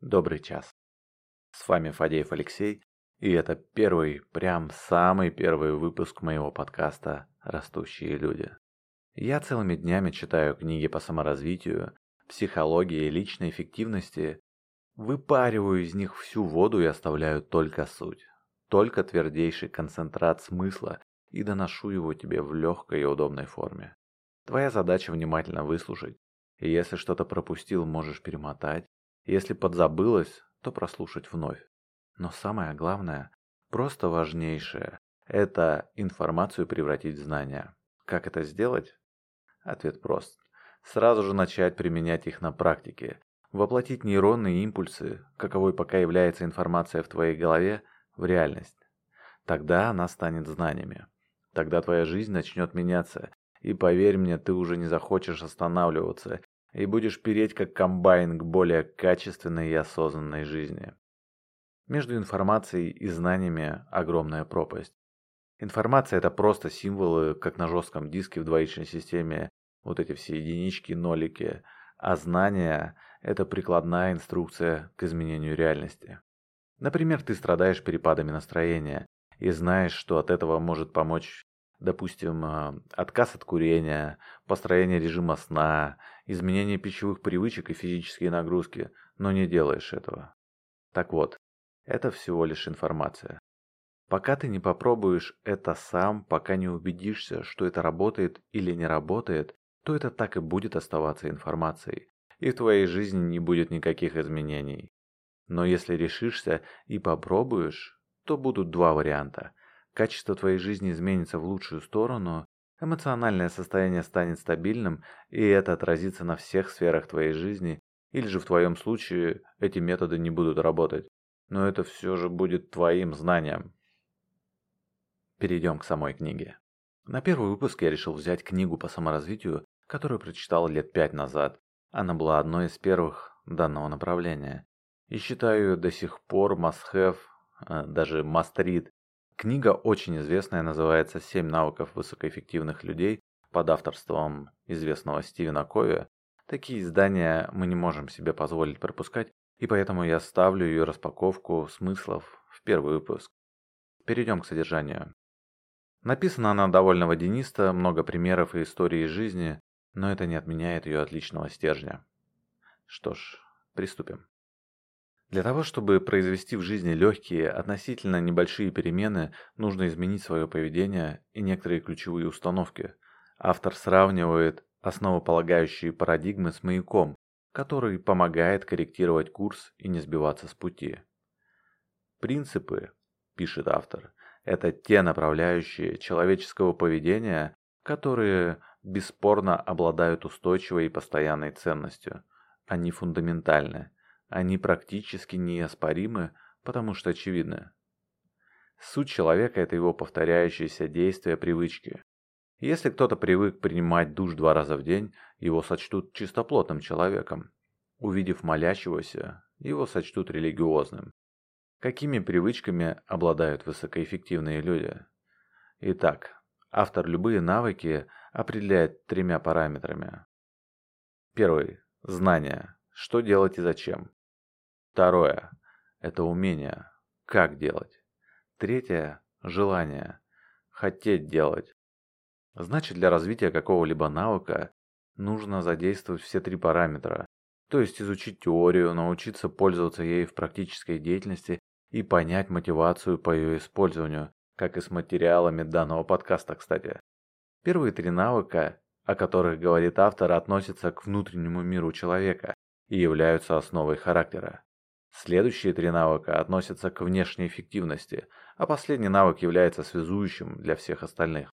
Добрый час. С вами Фадеев Алексей, и это первый, прям самый первый выпуск моего подкаста «Растущие люди». Я целыми днями читаю книги по саморазвитию, психологии личной эффективности, выпариваю из них всю воду и оставляю только суть, только твердейший концентрат смысла и доношу его тебе в легкой и удобной форме. Твоя задача внимательно выслушать, и если что-то пропустил, можешь перемотать, если подзабылось, то прослушать вновь. Но самое главное, просто важнейшее, это информацию превратить в знания. Как это сделать? Ответ прост. Сразу же начать применять их на практике. Воплотить нейронные импульсы, каковой пока является информация в твоей голове, в реальность. Тогда она станет знаниями. Тогда твоя жизнь начнет меняться, и поверь мне, ты уже не захочешь останавливаться и будешь переть как комбайн к более качественной и осознанной жизни. Между информацией и знаниями огромная пропасть. Информация это просто символы, как на жестком диске в двоичной системе, вот эти все единички, нолики, а знания это прикладная инструкция к изменению реальности. Например, ты страдаешь перепадами настроения и знаешь, что от этого может помочь допустим, а, отказ от курения, построение режима сна, изменение пищевых привычек и физические нагрузки, но не делаешь этого. Так вот, это всего лишь информация. Пока ты не попробуешь это сам, пока не убедишься, что это работает или не работает, то это так и будет оставаться информацией, и в твоей жизни не будет никаких изменений. Но если решишься и попробуешь, то будут два варианта – Качество твоей жизни изменится в лучшую сторону, эмоциональное состояние станет стабильным, и это отразится на всех сферах твоей жизни, или же в твоем случае эти методы не будут работать. Но это все же будет твоим знанием. Перейдем к самой книге. На первый выпуск я решил взять книгу по саморазвитию, которую прочитал лет пять назад. Она была одной из первых данного направления. И считаю до сих пор must-have, э, даже must-read Книга очень известная, называется «Семь навыков высокоэффективных людей» под авторством известного Стивена Кови. Такие издания мы не можем себе позволить пропускать, и поэтому я ставлю ее распаковку смыслов в первый выпуск. Перейдем к содержанию. Написана она довольно водянисто, много примеров и историй из жизни, но это не отменяет ее отличного стержня. Что ж, приступим. Для того, чтобы произвести в жизни легкие, относительно небольшие перемены, нужно изменить свое поведение и некоторые ключевые установки. Автор сравнивает основополагающие парадигмы с маяком, который помогает корректировать курс и не сбиваться с пути. Принципы, пишет автор, это те направляющие человеческого поведения, которые бесспорно обладают устойчивой и постоянной ценностью. Они фундаментальны. Они практически неоспоримы, потому что очевидны. Суть человека – это его повторяющиеся действия, привычки. Если кто-то привык принимать душ два раза в день, его сочтут чистоплотным человеком. Увидев молящегося, его сочтут религиозным. Какими привычками обладают высокоэффективные люди? Итак, автор любые навыки определяет тремя параметрами. Первый – знание. Что делать и зачем. Второе – это умение, как делать. Третье – желание, хотеть делать. Значит, для развития какого-либо навыка нужно задействовать все три параметра, то есть изучить теорию, научиться пользоваться ею в практической деятельности и понять мотивацию по ее использованию, как и с материалами данного подкаста, кстати. Первые три навыка, о которых говорит автор, относятся к внутреннему миру человека и являются основой характера. Следующие три навыка относятся к внешней эффективности, а последний навык является связующим для всех остальных.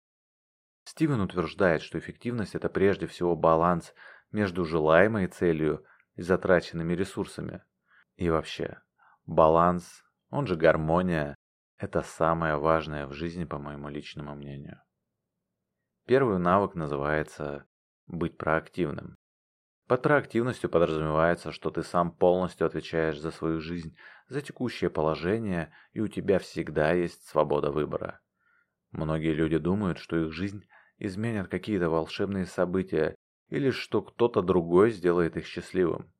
Стивен утверждает, что эффективность – это прежде всего баланс между желаемой целью и затраченными ресурсами. И вообще, баланс, он же гармония, это самое важное в жизни, по моему личному мнению. Первый навык называется «быть проактивным». Под проактивностью подразумевается, что ты сам полностью отвечаешь за свою жизнь, за текущее положение, и у тебя всегда есть свобода выбора. Многие люди думают, что их жизнь изменят какие-то волшебные события, или что кто-то другой сделает их счастливым.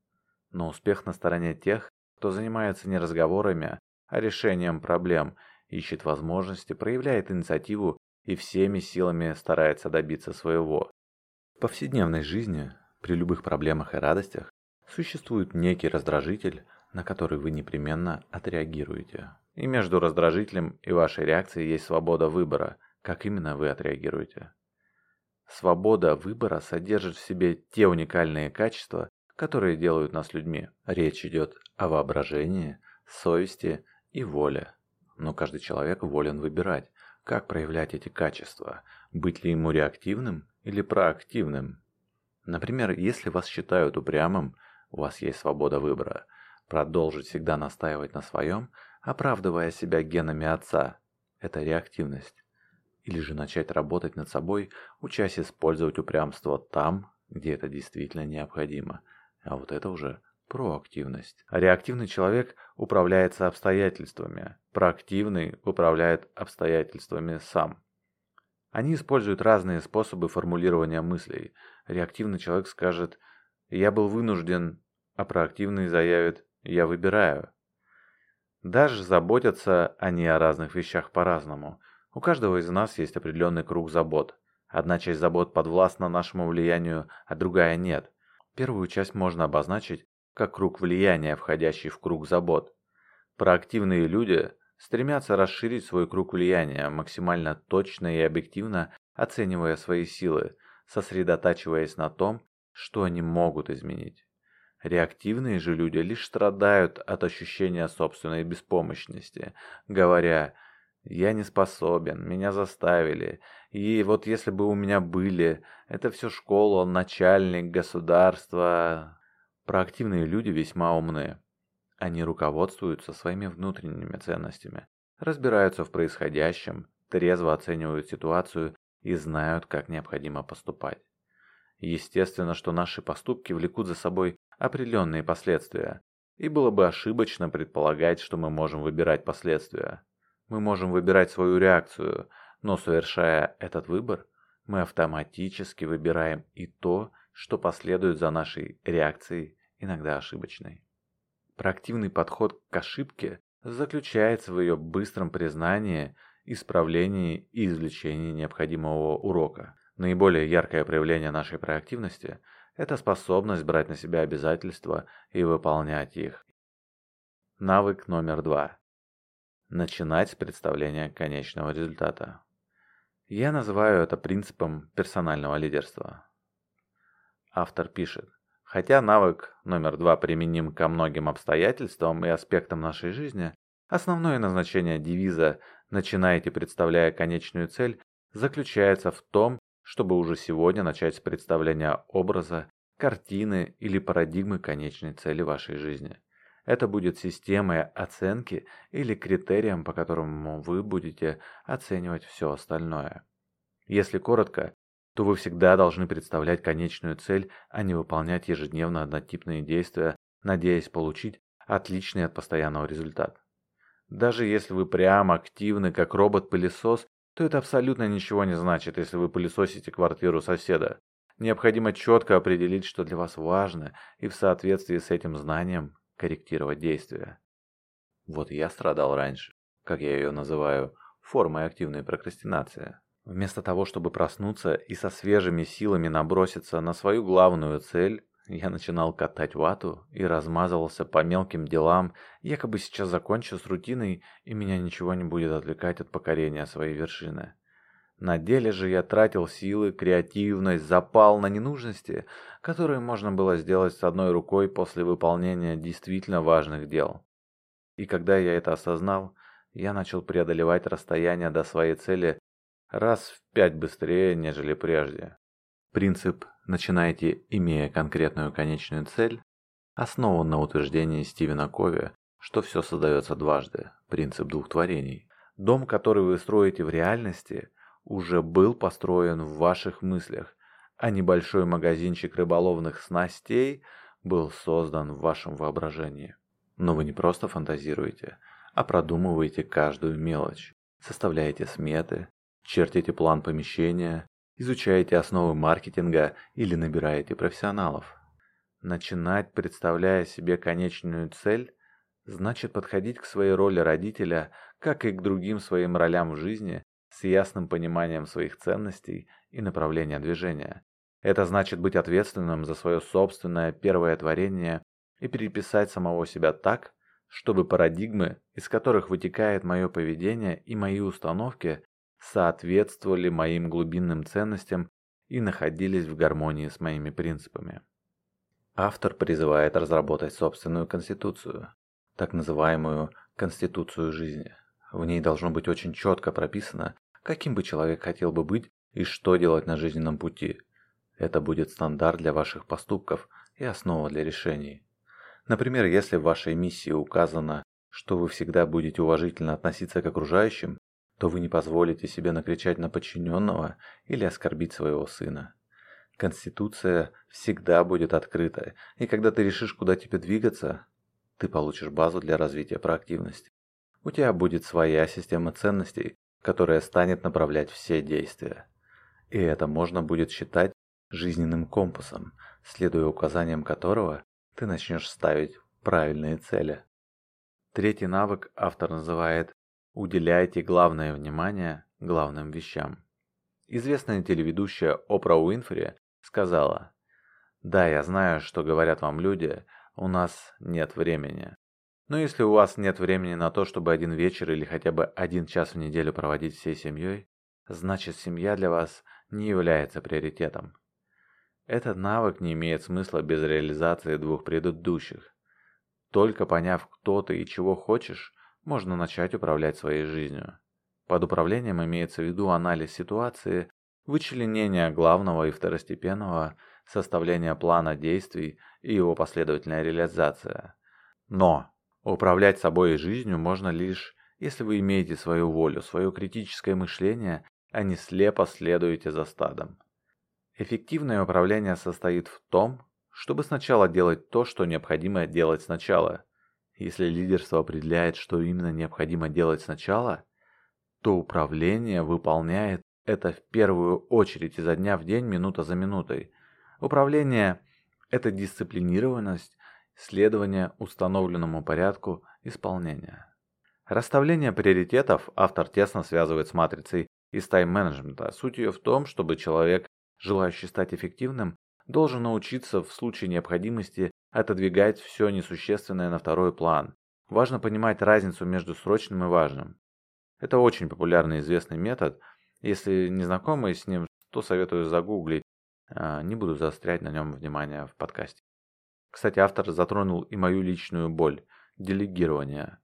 Но успех на стороне тех, кто занимается не разговорами, а решением проблем, ищет возможности, проявляет инициативу и всеми силами старается добиться своего. В повседневной жизни, при любых проблемах и радостях, существует некий раздражитель, на который вы непременно отреагируете. И между раздражителем и вашей реакцией есть свобода выбора, как именно вы отреагируете. Свобода выбора содержит в себе те уникальные качества, которые делают нас людьми. Речь идет о воображении, совести и воле. Но каждый человек волен выбирать, как проявлять эти качества, быть ли ему реактивным или проактивным. Например, если вас считают упрямым, у вас есть свобода выбора. Продолжить всегда настаивать на своем, оправдывая себя генами отца – это реактивность. Или же начать работать над собой, учась использовать упрямство там, где это действительно необходимо. А вот это уже проактивность. Реактивный человек управляется обстоятельствами, проактивный управляет обстоятельствами сам. Они используют разные способы формулирования мыслей. Реактивный человек скажет «я был вынужден», а проактивный заявит «я выбираю». Даже заботятся они о разных вещах по-разному. У каждого из нас есть определенный круг забот. Одна часть забот подвластна нашему влиянию, а другая нет. Первую часть можно обозначить как круг влияния, входящий в круг забот. Проактивные люди стремятся расширить свой круг влияния, максимально точно и объективно оценивая свои силы, сосредотачиваясь на том, что они могут изменить. Реактивные же люди лишь страдают от ощущения собственной беспомощности, говоря «я не способен, меня заставили, и вот если бы у меня были, это все школа, начальник, государство, Проактивные люди весьма умны. Они руководствуются своими внутренними ценностями, разбираются в происходящем, трезво оценивают ситуацию и знают, как необходимо поступать. Естественно, что наши поступки влекут за собой определенные последствия, и было бы ошибочно предполагать, что мы можем выбирать последствия. Мы можем выбирать свою реакцию, но совершая этот выбор, мы автоматически выбираем и то, что последует за нашей реакцией, иногда ошибочной. Проактивный подход к ошибке заключается в ее быстром признании, исправлении и извлечении необходимого урока. Наиболее яркое проявление нашей проактивности – это способность брать на себя обязательства и выполнять их. Навык номер два. Начинать с представления конечного результата. Я называю это принципом персонального лидерства. Автор пишет, хотя навык номер два применим ко многим обстоятельствам и аспектам нашей жизни, основное назначение девиза «начинайте, представляя конечную цель» заключается в том, чтобы уже сегодня начать с представления образа, картины или парадигмы конечной цели вашей жизни. Это будет системой оценки или критерием, по которому вы будете оценивать все остальное. Если коротко, то вы всегда должны представлять конечную цель, а не выполнять ежедневно однотипные действия, надеясь получить отличный от постоянного результат. Даже если вы прямо активны, как робот-пылесос, то это абсолютно ничего не значит, если вы пылесосите квартиру соседа. Необходимо четко определить, что для вас важно, и в соответствии с этим знанием корректировать действия. Вот я страдал раньше, как я ее называю, формой активной прокрастинации. Вместо того, чтобы проснуться и со свежими силами наброситься на свою главную цель, я начинал катать вату и размазывался по мелким делам, якобы сейчас закончу с рутиной и меня ничего не будет отвлекать от покорения своей вершины. На деле же я тратил силы, креативность, запал на ненужности, которые можно было сделать с одной рукой после выполнения действительно важных дел. И когда я это осознал, я начал преодолевать расстояние до своей цели раз в пять быстрее, нежели прежде. Принцип «начинайте, имея конкретную конечную цель» основан на утверждении Стивена Кови, что все создается дважды, принцип двух творений. Дом, который вы строите в реальности, уже был построен в ваших мыслях, а небольшой магазинчик рыболовных снастей был создан в вашем воображении. Но вы не просто фантазируете, а продумываете каждую мелочь, составляете сметы, чертите план помещения, изучаете основы маркетинга или набираете профессионалов. Начинать, представляя себе конечную цель, значит подходить к своей роли родителя, как и к другим своим ролям в жизни, с ясным пониманием своих ценностей и направления движения. Это значит быть ответственным за свое собственное первое творение и переписать самого себя так, чтобы парадигмы, из которых вытекает мое поведение и мои установки, соответствовали моим глубинным ценностям и находились в гармонии с моими принципами. Автор призывает разработать собственную конституцию, так называемую конституцию жизни. В ней должно быть очень четко прописано, каким бы человек хотел бы быть и что делать на жизненном пути. Это будет стандарт для ваших поступков и основа для решений. Например, если в вашей миссии указано, что вы всегда будете уважительно относиться к окружающим, то вы не позволите себе накричать на подчиненного или оскорбить своего сына. Конституция всегда будет открыта, и когда ты решишь, куда тебе двигаться, ты получишь базу для развития проактивности. У тебя будет своя система ценностей, которая станет направлять все действия. И это можно будет считать жизненным компасом, следуя указаниям которого ты начнешь ставить правильные цели. Третий навык автор называет «Уделяйте главное внимание главным вещам». Известная телеведущая Опра Уинфри сказала «Да, я знаю, что говорят вам люди, у нас нет времени. Но если у вас нет времени на то, чтобы один вечер или хотя бы один час в неделю проводить всей семьей, значит семья для вас не является приоритетом. Этот навык не имеет смысла без реализации двух предыдущих. Только поняв, кто ты и чего хочешь, можно начать управлять своей жизнью. Под управлением имеется в виду анализ ситуации, вычленение главного и второстепенного, составление плана действий и его последовательная реализация. Но управлять собой и жизнью можно лишь, если вы имеете свою волю, свое критическое мышление, а не слепо следуете за стадом. Эффективное управление состоит в том, чтобы сначала делать то, что необходимо делать сначала. Если лидерство определяет, что именно необходимо делать сначала, то управление выполняет это в первую очередь изо дня в день, минута за минутой. Управление – это дисциплинированность, следование установленному порядку исполнения. Расставление приоритетов автор тесно связывает с матрицей из тайм-менеджмента. Суть ее в том, чтобы человек желающий стать эффективным, должен научиться в случае необходимости отодвигать все несущественное на второй план. Важно понимать разницу между срочным и важным. Это очень популярный известный метод. Если не знакомы с ним, то советую загуглить. А, не буду заострять на нем внимание в подкасте. Кстати, автор затронул и мою личную боль – делегирование.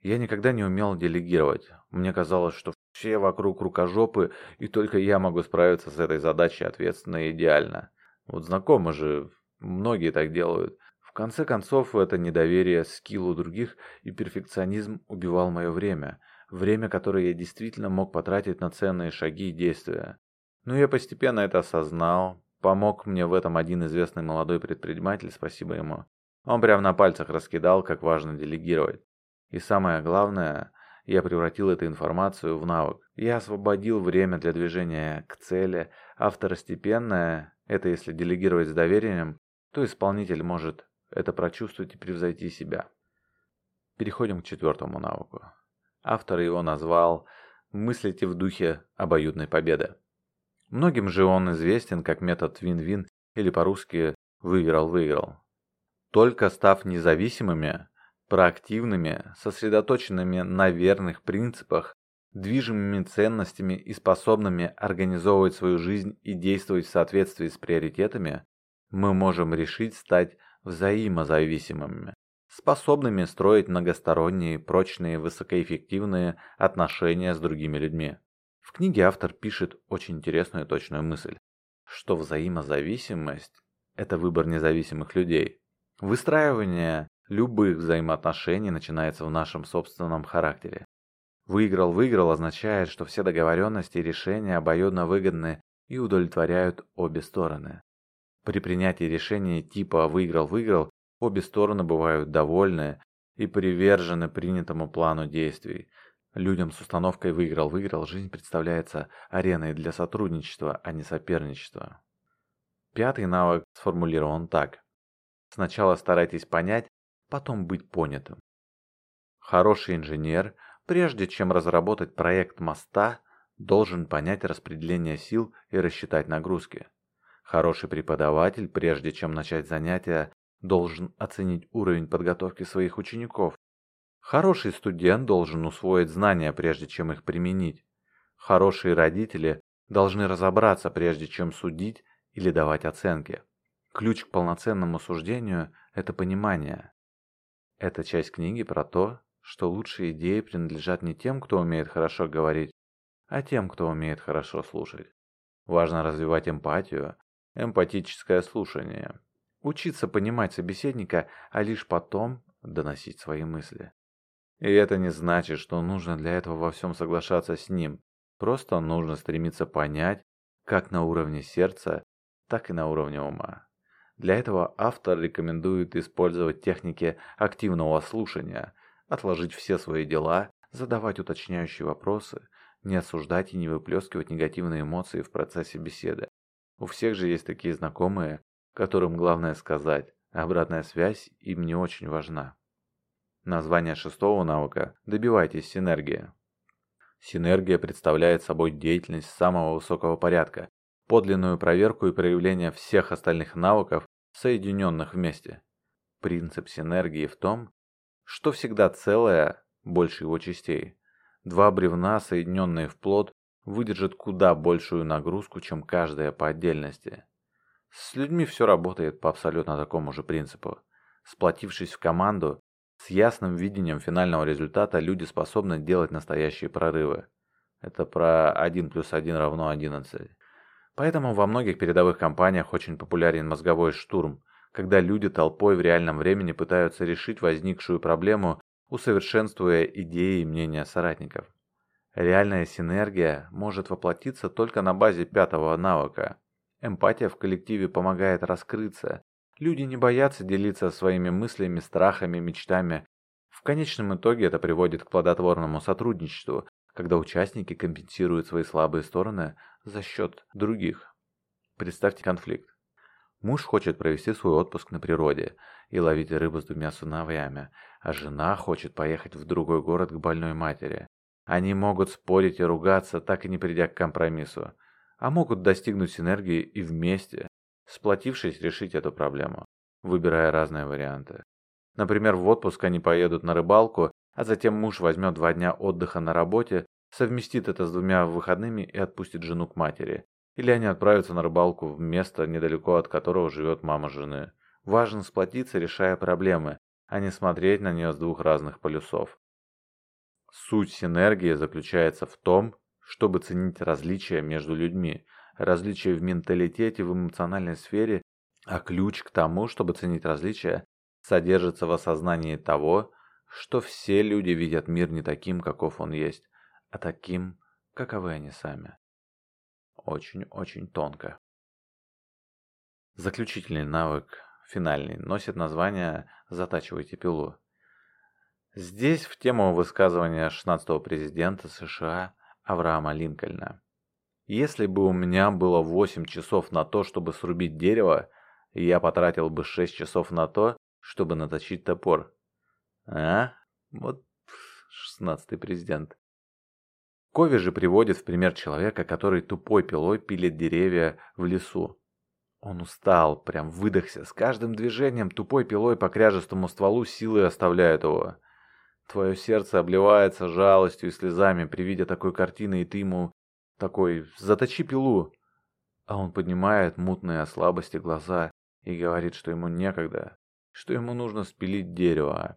Я никогда не умел делегировать. Мне казалось, что все вокруг рукожопы, и только я могу справиться с этой задачей ответственно и идеально. Вот знакомы же, многие так делают. В конце концов, это недоверие скиллу других и перфекционизм убивал мое время. Время, которое я действительно мог потратить на ценные шаги и действия. Но я постепенно это осознал. Помог мне в этом один известный молодой предприниматель, спасибо ему. Он прямо на пальцах раскидал, как важно делегировать. И самое главное, я превратил эту информацию в навык. Я освободил время для движения к цели, а второстепенное – это если делегировать с доверием, то исполнитель может это прочувствовать и превзойти себя. Переходим к четвертому навыку. Автор его назвал «Мыслите в духе обоюдной победы». Многим же он известен как метод вин-вин или по-русски «выиграл-выиграл». Только став независимыми, проактивными, сосредоточенными на верных принципах, движимыми ценностями и способными организовывать свою жизнь и действовать в соответствии с приоритетами, мы можем решить стать взаимозависимыми, способными строить многосторонние, прочные, высокоэффективные отношения с другими людьми. В книге автор пишет очень интересную и точную мысль, что взаимозависимость – это выбор независимых людей. Выстраивание любых взаимоотношений начинается в нашем собственном характере. Выиграл-выиграл означает, что все договоренности и решения обоюдно выгодны и удовлетворяют обе стороны. При принятии решения типа «выиграл-выиграл» обе стороны бывают довольны и привержены принятому плану действий. Людям с установкой «выиграл-выиграл» жизнь представляется ареной для сотрудничества, а не соперничества. Пятый навык сформулирован так. Сначала старайтесь понять, потом быть понятым. Хороший инженер, прежде чем разработать проект моста, должен понять распределение сил и рассчитать нагрузки. Хороший преподаватель, прежде чем начать занятия, должен оценить уровень подготовки своих учеников. Хороший студент должен усвоить знания, прежде чем их применить. Хорошие родители должны разобраться, прежде чем судить или давать оценки. Ключ к полноценному суждению – это понимание. Эта часть книги про то, что лучшие идеи принадлежат не тем, кто умеет хорошо говорить, а тем, кто умеет хорошо слушать. Важно развивать эмпатию, эмпатическое слушание. Учиться понимать собеседника, а лишь потом доносить свои мысли. И это не значит, что нужно для этого во всем соглашаться с ним. Просто нужно стремиться понять, как на уровне сердца, так и на уровне ума. Для этого автор рекомендует использовать техники активного слушания, отложить все свои дела, задавать уточняющие вопросы, не осуждать и не выплескивать негативные эмоции в процессе беседы. У всех же есть такие знакомые, которым главное сказать, обратная связь им не очень важна. Название шестого навыка «Добивайтесь синергии». Синергия представляет собой деятельность самого высокого порядка, подлинную проверку и проявление всех остальных навыков, соединенных вместе. Принцип синергии в том, что всегда целое больше его частей. Два бревна, соединенные в плод, выдержат куда большую нагрузку, чем каждая по отдельности. С людьми все работает по абсолютно такому же принципу. Сплотившись в команду, с ясным видением финального результата люди способны делать настоящие прорывы. Это про 1 плюс 1 равно 11. Поэтому во многих передовых компаниях очень популярен мозговой штурм, когда люди толпой в реальном времени пытаются решить возникшую проблему, усовершенствуя идеи и мнения соратников. Реальная синергия может воплотиться только на базе пятого навыка. Эмпатия в коллективе помогает раскрыться. Люди не боятся делиться своими мыслями, страхами, мечтами. В конечном итоге это приводит к плодотворному сотрудничеству, когда участники компенсируют свои слабые стороны за счет других. Представьте конфликт. Муж хочет провести свой отпуск на природе и ловить рыбу с двумя сыновьями, а жена хочет поехать в другой город к больной матери. Они могут спорить и ругаться, так и не придя к компромиссу, а могут достигнуть синергии и вместе, сплотившись, решить эту проблему, выбирая разные варианты. Например, в отпуск они поедут на рыбалку, а затем муж возьмет два дня отдыха на работе, совместит это с двумя выходными и отпустит жену к матери. Или они отправятся на рыбалку в место, недалеко от которого живет мама жены. Важно сплотиться, решая проблемы, а не смотреть на нее с двух разных полюсов. Суть синергии заключается в том, чтобы ценить различия между людьми, различия в менталитете, в эмоциональной сфере, а ключ к тому, чтобы ценить различия, содержится в осознании того, что все люди видят мир не таким, каков он есть, а таким, каковы они сами. Очень-очень тонко. Заключительный навык, финальный, носит название «Затачивайте пилу». Здесь в тему высказывания 16-го президента США Авраама Линкольна. Если бы у меня было 8 часов на то, чтобы срубить дерево, я потратил бы 6 часов на то, чтобы наточить топор. А? Вот 16-й президент. Кови же приводит в пример человека, который тупой пилой пилит деревья в лесу. Он устал, прям выдохся. С каждым движением тупой пилой по кряжестому стволу силы оставляют его. Твое сердце обливается жалостью и слезами при виде такой картины, и ты ему такой «заточи пилу». А он поднимает мутные от слабости глаза и говорит, что ему некогда, что ему нужно спилить дерево.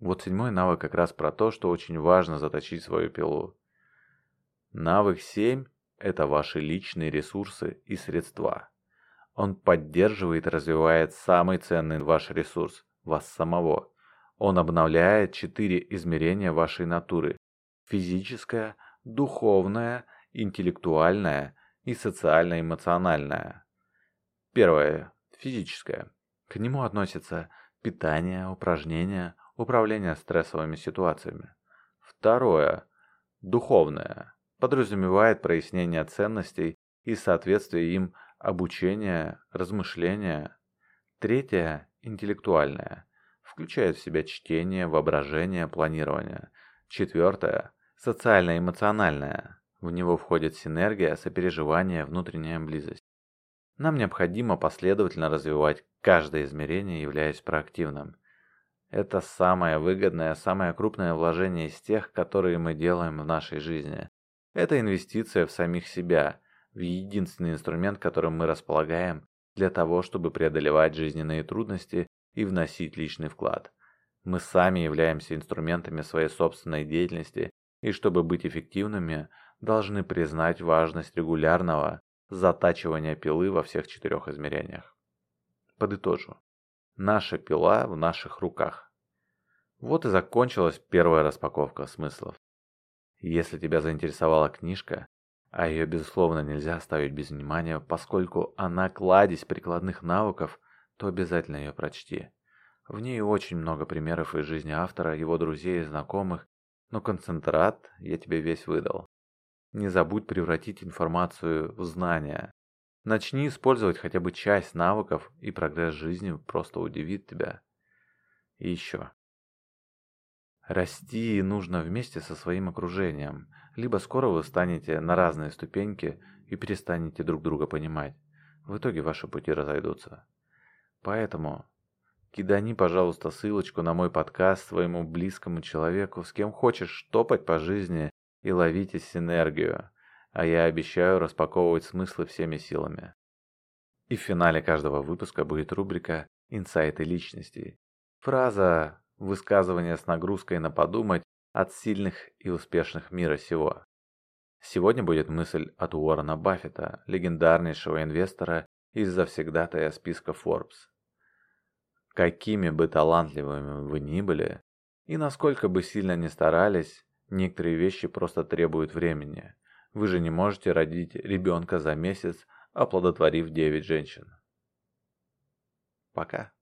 Вот седьмой навык как раз про то, что очень важно заточить свою пилу. Навык 7 – это ваши личные ресурсы и средства. Он поддерживает и развивает самый ценный ваш ресурс – вас самого – он обновляет четыре измерения вашей натуры – физическое, духовное, интеллектуальное и социально-эмоциональное. Первое – физическое. К нему относятся питание, упражнения, управление стрессовыми ситуациями. Второе – духовное. Подразумевает прояснение ценностей и соответствие им обучение, размышления. Третье – интеллектуальное – включает в себя чтение, воображение, планирование. Четвертое – социально-эмоциональное. В него входит синергия, сопереживание, внутренняя близость. Нам необходимо последовательно развивать каждое измерение, являясь проактивным. Это самое выгодное, самое крупное вложение из тех, которые мы делаем в нашей жизни. Это инвестиция в самих себя, в единственный инструмент, которым мы располагаем для того, чтобы преодолевать жизненные трудности и вносить личный вклад. Мы сами являемся инструментами своей собственной деятельности, и чтобы быть эффективными, должны признать важность регулярного затачивания пилы во всех четырех измерениях. Подытожу. Наша пила в наших руках. Вот и закончилась первая распаковка смыслов. Если тебя заинтересовала книжка, а ее, безусловно, нельзя оставить без внимания, поскольку она кладезь прикладных навыков, то обязательно ее прочти. В ней очень много примеров из жизни автора, его друзей и знакомых, но концентрат я тебе весь выдал. Не забудь превратить информацию в знания. Начни использовать хотя бы часть навыков, и прогресс жизни просто удивит тебя. И еще. Расти нужно вместе со своим окружением, либо скоро вы станете на разные ступеньки и перестанете друг друга понимать. В итоге ваши пути разойдутся. Поэтому кидани, пожалуйста, ссылочку на мой подкаст своему близкому человеку, с кем хочешь топать по жизни и ловите синергию, а я обещаю распаковывать смыслы всеми силами. И в финале каждого выпуска будет рубрика «Инсайты личностей». Фраза, высказывание с нагрузкой на подумать от сильных и успешных мира сего. Сегодня будет мысль от Уоррена Баффета, легендарнейшего инвестора из завсегдатая списка Forbes. Какими бы талантливыми вы ни были, и насколько бы сильно ни старались, Некоторые вещи просто требуют времени. Вы же не можете родить ребенка за месяц, оплодотворив 9 женщин. Пока.